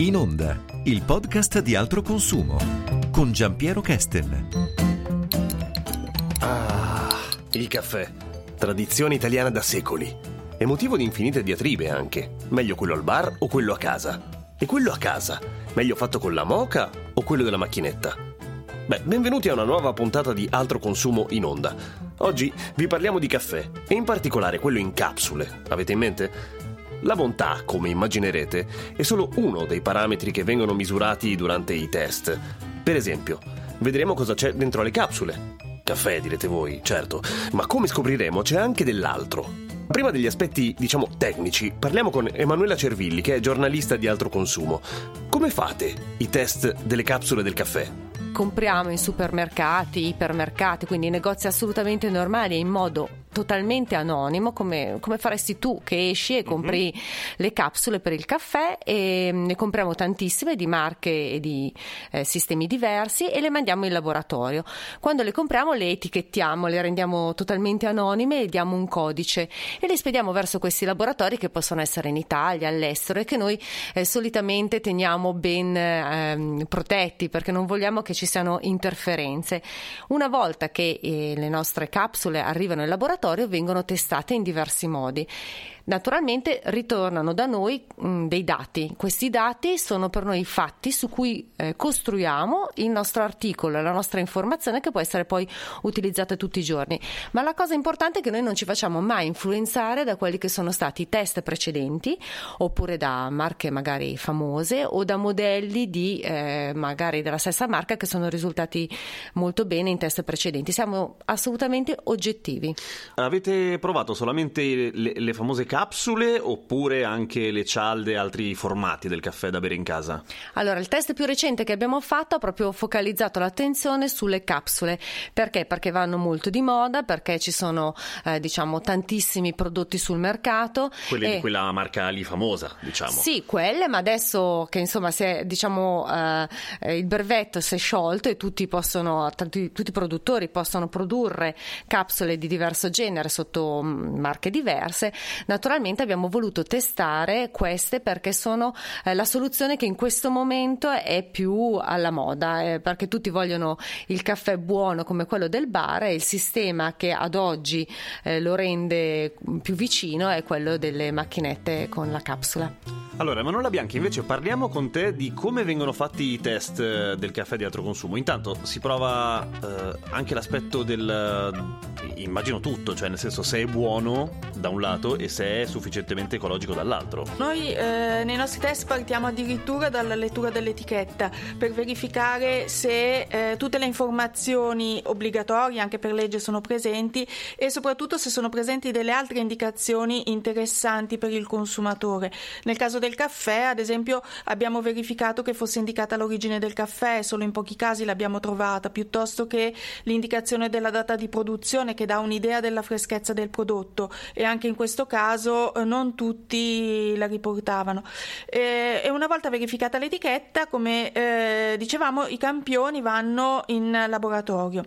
In Onda, il podcast di altro consumo con Giampiero Kesten. Ah, il caffè. Tradizione italiana da secoli. È motivo di infinite diatribe anche. Meglio quello al bar o quello a casa? E quello a casa? Meglio fatto con la moca o quello della macchinetta? Beh, benvenuti a una nuova puntata di Altro Consumo in Onda. Oggi vi parliamo di caffè e in particolare quello in capsule. Avete in mente? La bontà, come immaginerete, è solo uno dei parametri che vengono misurati durante i test. Per esempio, vedremo cosa c'è dentro le capsule. Caffè, direte voi, certo, ma come scopriremo c'è anche dell'altro. Prima degli aspetti, diciamo, tecnici, parliamo con Emanuela Cervilli, che è giornalista di altro consumo. Come fate i test delle capsule del caffè? Compriamo in supermercati, ipermercati, quindi in negozi assolutamente normali e in modo totalmente anonimo come, come, faresti tu che esci e compri mm-hmm. le capsule per il caffè e ne compriamo tantissime di marche e di eh, sistemi diversi e le mandiamo in laboratorio. Quando le compriamo le etichettiamo, le rendiamo totalmente anonime e diamo un codice e le spediamo verso questi laboratori che possono essere in Italia, all'estero e che noi eh, solitamente teniamo ben eh, protetti perché non vogliamo che ci siano interferenze. Una volta che eh, le nostre capsule arrivano in laboratorio laboratorio vengono testate in diversi modi. Naturalmente ritornano da noi mh, dei dati. Questi dati sono per noi i fatti su cui eh, costruiamo il nostro articolo, la nostra informazione che può essere poi utilizzata tutti i giorni. Ma la cosa importante è che noi non ci facciamo mai influenzare da quelli che sono stati i test precedenti oppure da marche magari famose o da modelli di eh, magari della stessa marca che sono risultati molto bene in test precedenti. Siamo assolutamente oggettivi. Avete provato solamente le, le famose capsule oppure anche le cialde e altri formati del caffè da bere in casa? Allora, il test più recente che abbiamo fatto ha proprio focalizzato l'attenzione sulle capsule. Perché? Perché vanno molto di moda, perché ci sono eh, diciamo tantissimi prodotti sul mercato. Quelle e... di quella marca lì famosa, diciamo. Sì, quelle, ma adesso che insomma se diciamo eh, il brevetto si è sciolto e tutti possono, tutti, tutti i produttori possono produrre capsule di diverso genere sotto mm, marche diverse, naturalmente abbiamo voluto testare queste perché sono eh, la soluzione che in questo momento è più alla moda, eh, perché tutti vogliono il caffè buono come quello del bar e il sistema che ad oggi eh, lo rende più vicino è quello delle macchinette con la capsula. Allora, Emanuela Bianchi, invece parliamo con te di come vengono fatti i test eh, del caffè di altro consumo. Intanto si prova eh, anche l'aspetto del... immagino tutto, cioè nel senso se è buono da un lato e se è sufficientemente ecologico dall'altro. Noi eh, nei nostri test partiamo addirittura dalla lettura dell'etichetta per verificare se eh, tutte le informazioni obbligatorie anche per legge sono presenti e soprattutto se sono presenti delle altre indicazioni interessanti per il consumatore. Nel caso del del caffè, ad esempio, abbiamo verificato che fosse indicata l'origine del caffè, solo in pochi casi l'abbiamo trovata, piuttosto che l'indicazione della data di produzione che dà un'idea della freschezza del prodotto e anche in questo caso eh, non tutti la riportavano. E una volta verificata l'etichetta, come eh, dicevamo, i campioni vanno in laboratorio.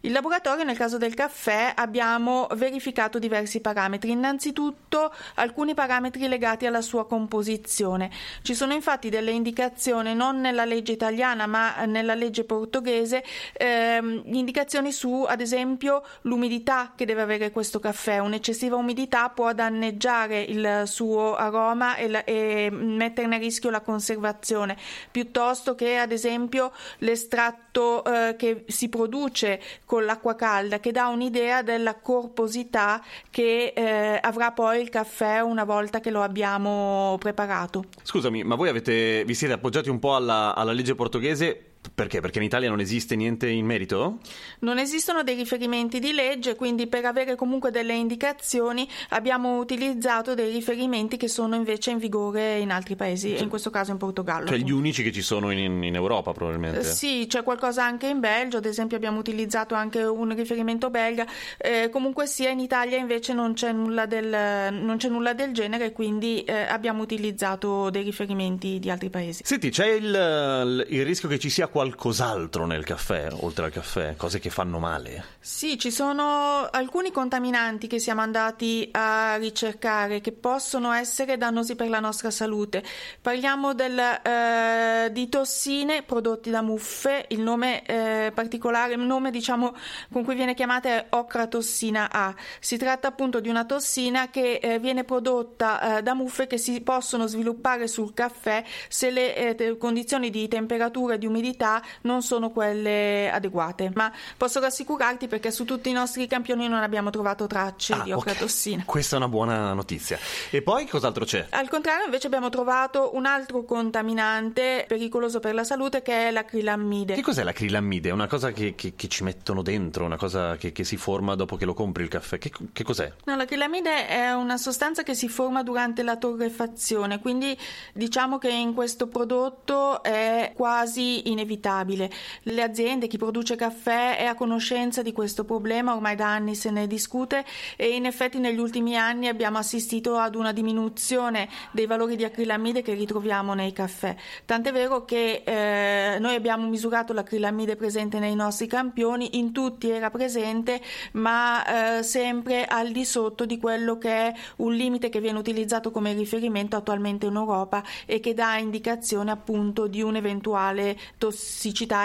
Il laboratorio, nel caso del caffè, abbiamo verificato diversi parametri. Innanzitutto alcuni parametri legati alla sua composizione definizione. Ci sono infatti delle indicazioni non nella legge italiana ma nella legge portoghese, ehm, indicazioni su ad esempio l'umidità che deve avere questo caffè. Un'eccessiva umidità può danneggiare il suo aroma e, la, e metterne a rischio la conservazione, piuttosto che ad esempio l'estratto eh, che si produce con l'acqua calda che dà un'idea della corposità che eh, avrà poi il caffè una volta che lo abbiamo preparato. Scusami, ma voi avete, vi siete appoggiati un po' alla, alla legge portoghese perché? Perché in Italia non esiste niente in merito? Non esistono dei riferimenti di legge, quindi per avere comunque delle indicazioni abbiamo utilizzato dei riferimenti che sono invece in vigore in altri paesi, cioè, in questo caso in Portogallo. Cioè gli unici che ci sono in, in Europa probabilmente? Eh, sì, c'è qualcosa anche in Belgio, ad esempio abbiamo utilizzato anche un riferimento belga, eh, comunque sia in Italia invece non c'è nulla del, non c'è nulla del genere, quindi eh, abbiamo utilizzato dei riferimenti di altri paesi. Senti, c'è il, il rischio che ci sia qualcosa qualcos'altro nel caffè, oltre al caffè? Cose che fanno male? Sì, ci sono alcuni contaminanti che siamo andati a ricercare che possono essere dannosi per la nostra salute. Parliamo del, eh, di tossine prodotte da muffe, il nome eh, particolare, il nome diciamo con cui viene chiamata è ocratossina A. Si tratta appunto di una tossina che eh, viene prodotta eh, da muffe che si possono sviluppare sul caffè se le eh, condizioni di temperatura e di umidità non sono quelle adeguate. Ma posso rassicurarti perché su tutti i nostri campioni non abbiamo trovato tracce Ah, di ocratossina. Questa è una buona notizia. E poi cos'altro c'è? Al contrario, invece, abbiamo trovato un altro contaminante pericoloso per la salute che è l'acrilammide. Che cos'è l'acrilammide? È una cosa che, che- che ci mettono dentro, una cosa che, che si forma dopo che lo compri il caffè. Che, che cos'è? No, l'acrilamide è una sostanza che si forma durante la torrefazione, quindi diciamo che in questo prodotto è quasi inevitabile. Le aziende, chi produce caffè è a conoscenza di questo problema, ormai da anni se ne discute e in effetti negli ultimi anni abbiamo assistito ad una diminuzione dei valori di acrilamide che ritroviamo nei caffè. Tant'è vero che eh, noi abbiamo misurato l'acrilamide presente nei nostri campioni, in tutti era presente, ma eh, sempre al di sotto di quello che è un limite che viene utilizzato come riferimento attualmente in Europa e che dà indicazione appunto di un'eventuale tossicità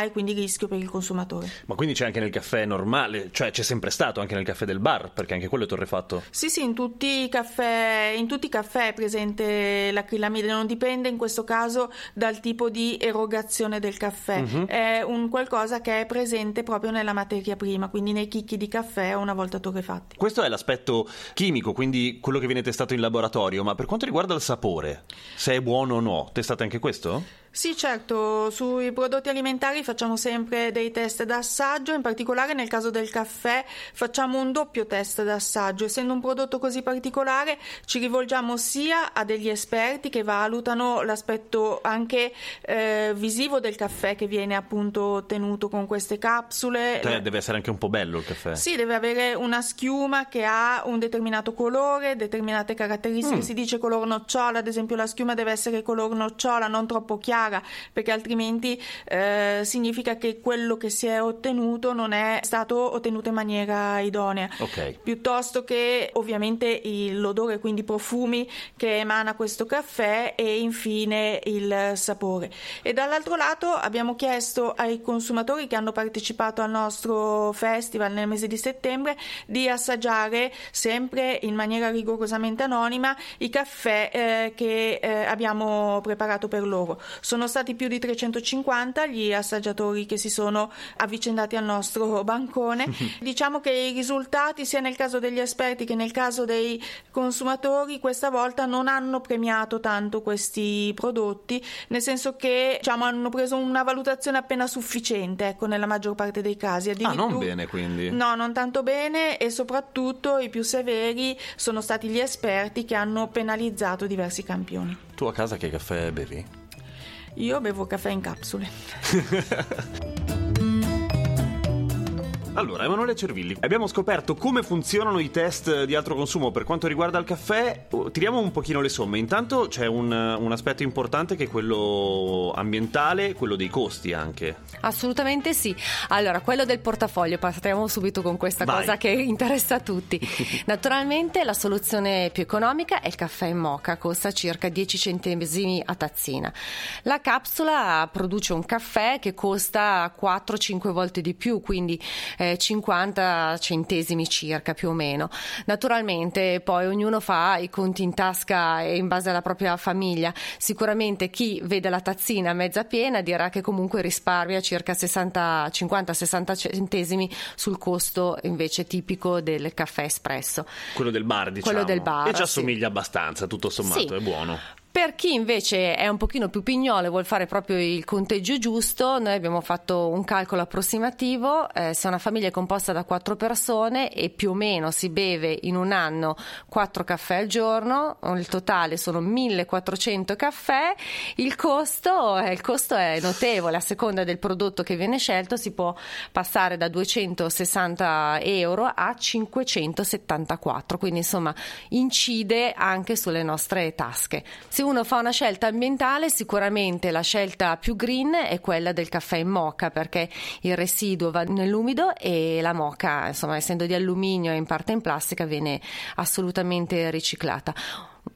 e quindi rischio per il consumatore. Ma quindi c'è anche nel caffè normale, cioè c'è sempre stato anche nel caffè del bar, perché anche quello è torrefatto. Sì, sì, in tutti i caffè, in tutti i caffè è presente l'acrilamide, non dipende in questo caso dal tipo di erogazione del caffè, è un qualcosa che è presente proprio nella materia prima, quindi nei chicchi di caffè una volta torrefatti. Questo è l'aspetto chimico, quindi quello che viene testato in laboratorio, ma per quanto riguarda il sapore, se è buono o no, testate anche questo? Sì, certo, sui prodotti alimentari facciamo sempre dei test d'assaggio, in particolare nel caso del caffè facciamo un doppio test d'assaggio. Essendo un prodotto così particolare ci rivolgiamo sia a degli esperti che valutano l'aspetto anche eh, visivo del caffè che viene appunto ottenuto con queste capsule. Cioè, deve essere anche un po' bello il caffè. Sì, deve avere una schiuma che ha un determinato colore, determinate caratteristiche. Mm. Si dice color nocciola, ad esempio la schiuma deve essere color nocciola, non troppo chiara, perché altrimenti eh, significa che quello che si è ottenuto non è stato ottenuto in maniera idonea. Ok. Piuttosto che ovviamente il- l'odore, quindi i profumi che emana questo caffè e infine il sapore. E dall'altro lato abbiamo chiesto ai consumatori che hanno partecipato al nostro festival nel mese di settembre di assaggiare sempre in maniera rigorosamente anonima i caffè eh, che eh, abbiamo preparato per loro. Sono stati più di 350 gli assaggiatori che si sono avvicendati al nostro bancone. diciamo che i risultati, sia nel caso degli esperti che nel caso dei consumatori, questa volta non hanno premiato tanto questi prodotti, nel senso che diciamo, hanno preso una valutazione appena sufficiente, ecco, nella maggior parte dei casi. Ah, non Addirittura- bene quindi. No, non tanto bene e soprattutto i più severi sono stati gli esperti che hanno penalizzato diversi campioni. Tu a casa che caffè bevi? Io bevo caffè in capsule. Allora, Emanuele Cervilli, abbiamo scoperto come funzionano i test di altro consumo per quanto riguarda il caffè. Oh, Tiriamo un pochino le somme. Intanto c'è un, un aspetto importante che è quello ambientale, quello dei costi anche. Assolutamente sì. Allora, quello del portafoglio, partiamo subito con questa Vai. cosa che interessa a tutti. Naturalmente la soluzione più economica è il caffè in moca, costa circa 10 centesimi a tazzina. La capsula produce un caffè che costa 4-5 volte di più, quindi eh, 50 centesimi circa più o meno. Naturalmente poi ognuno fa i conti in tasca e in base alla propria famiglia. Sicuramente chi vede la tazzina mezza piena dirà che comunque risparmia circa 60, 50-60 centesimi sul costo invece tipico del caffè espresso. Quello del bar, diciamo. Quello del bar, E ci sì. assomiglia abbastanza, tutto sommato, Sì. è buono. Per chi invece è un pochino più pignolo e vuole fare proprio il conteggio giusto, noi abbiamo fatto un calcolo approssimativo, eh, se una famiglia è composta da quattro persone e più o meno si beve in un anno quattro caffè al giorno, il totale sono 1400 caffè, il costo, eh, il costo è notevole, a seconda del prodotto che viene scelto si può passare da 260 euro a 574, quindi insomma incide anche sulle nostre tasche. Se uno fa una scelta ambientale, sicuramente la scelta più green è quella del caffè in moca perché il residuo va nell'umido e la moca, insomma, essendo di alluminio e in parte in plastica, viene assolutamente riciclata.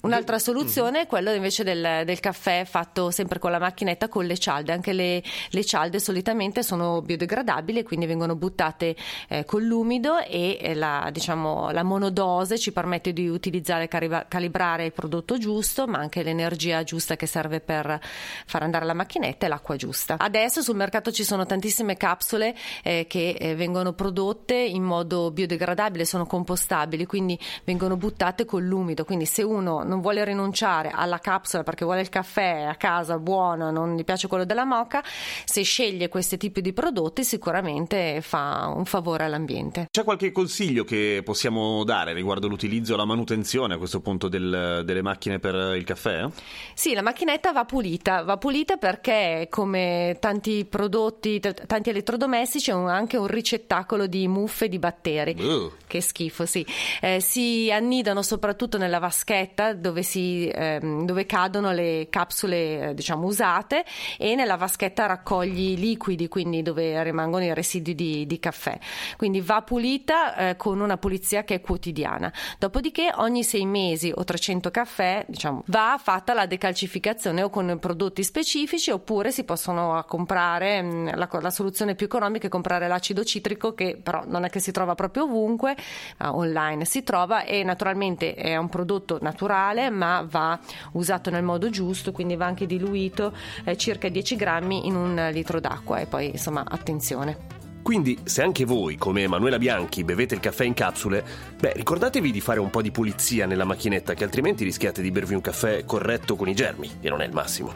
Un'altra soluzione è quella invece del, del, caffè fatto sempre con la macchinetta con le cialde. Anche le, le cialde solitamente sono biodegradabili quindi vengono buttate eh, con l'umido e eh, la, diciamo, la, monodose ci permette di utilizzare e calibrare il prodotto giusto, ma anche l'energia giusta che serve per far andare la macchinetta e l'acqua giusta. Adesso sul mercato ci sono tantissime capsule eh, che eh, vengono prodotte in modo biodegradabile, sono compostabili, quindi vengono buttate con l'umido. Quindi se uno non vuole rinunciare alla capsula perché vuole il caffè a casa buono, non gli piace quello della moca, se sceglie questi tipi di prodotti sicuramente fa un favore all'ambiente. C'è qualche consiglio che possiamo dare riguardo l'utilizzo e la manutenzione a questo punto del, delle macchine per il caffè? Sì, la macchinetta va pulita, va pulita perché come tanti prodotti, t- tanti elettrodomestici, è anche un ricettacolo di muffe di batteri. Uh. Che schifo, sì. Eh, si annidano soprattutto nella vaschetta dove, si, ehm, dove cadono le capsule eh, diciamo usate e nella vaschetta raccogli i liquidi, quindi dove rimangono i residui di, di caffè. Quindi va pulita eh, con una pulizia che è quotidiana. Dopodiché ogni sei mesi o 300 caffè diciamo, va fatta la decalcificazione o con prodotti specifici oppure si possono comprare mh, mm, la, la, soluzione più economica è comprare l'acido citrico che però non è che si trova proprio ovunque, uh, online si trova e naturalmente è un prodotto naturale naturale ma va usato nel modo giusto, quindi va anche diluito eh, circa 10 grammi in un litro d'acqua e poi insomma attenzione. Quindi, se anche voi, come Emanuela Bianchi, bevete il caffè in capsule, beh, ricordatevi di fare un po' di pulizia nella macchinetta, che altrimenti rischiate di bervi un caffè corretto con i germi, e non è il massimo.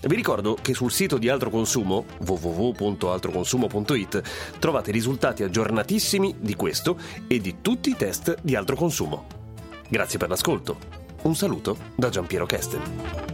Vi ricordo che sul sito di Altro Consumo, www.altroconsumo.it, trovate risultati aggiornatissimi di questo e di tutti i test di Altro Consumo. Grazie per l'ascolto. Un saluto da Giampiero Kesten.